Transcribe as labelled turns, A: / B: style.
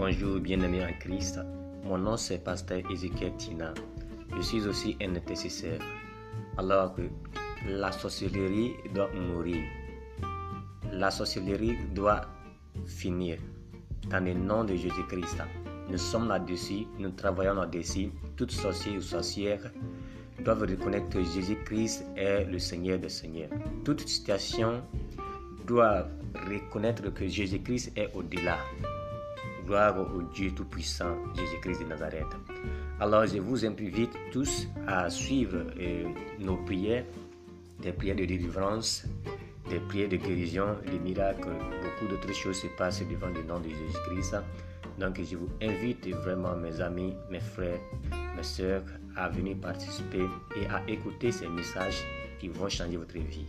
A: Bonjour, bien-aimés en Christ. Mon nom c'est Pasteur Ezekiel Tina. Je suis aussi un intercesseur. Alors que la sorcellerie doit mourir. La sorcellerie doit finir. Dans le nom de Jésus-Christ. Nous sommes là-dessus, nous travaillons là-dessus. Toutes sorciers ou sorcières doivent reconnaître que Jésus-Christ est le Seigneur des Seigneurs. Toute situation doit reconnaître que Jésus-Christ est au-delà. Gloire au Dieu Tout-Puissant, Jésus-Christ de Nazareth. Alors je vous invite tous à suivre euh, nos prières, des prières de délivrance, des prières de guérison, des miracles, beaucoup d'autres choses se passent devant le nom de Jésus-Christ. Donc je vous invite vraiment mes amis, mes frères, mes soeurs à venir participer et à écouter ces messages qui vont changer votre vie.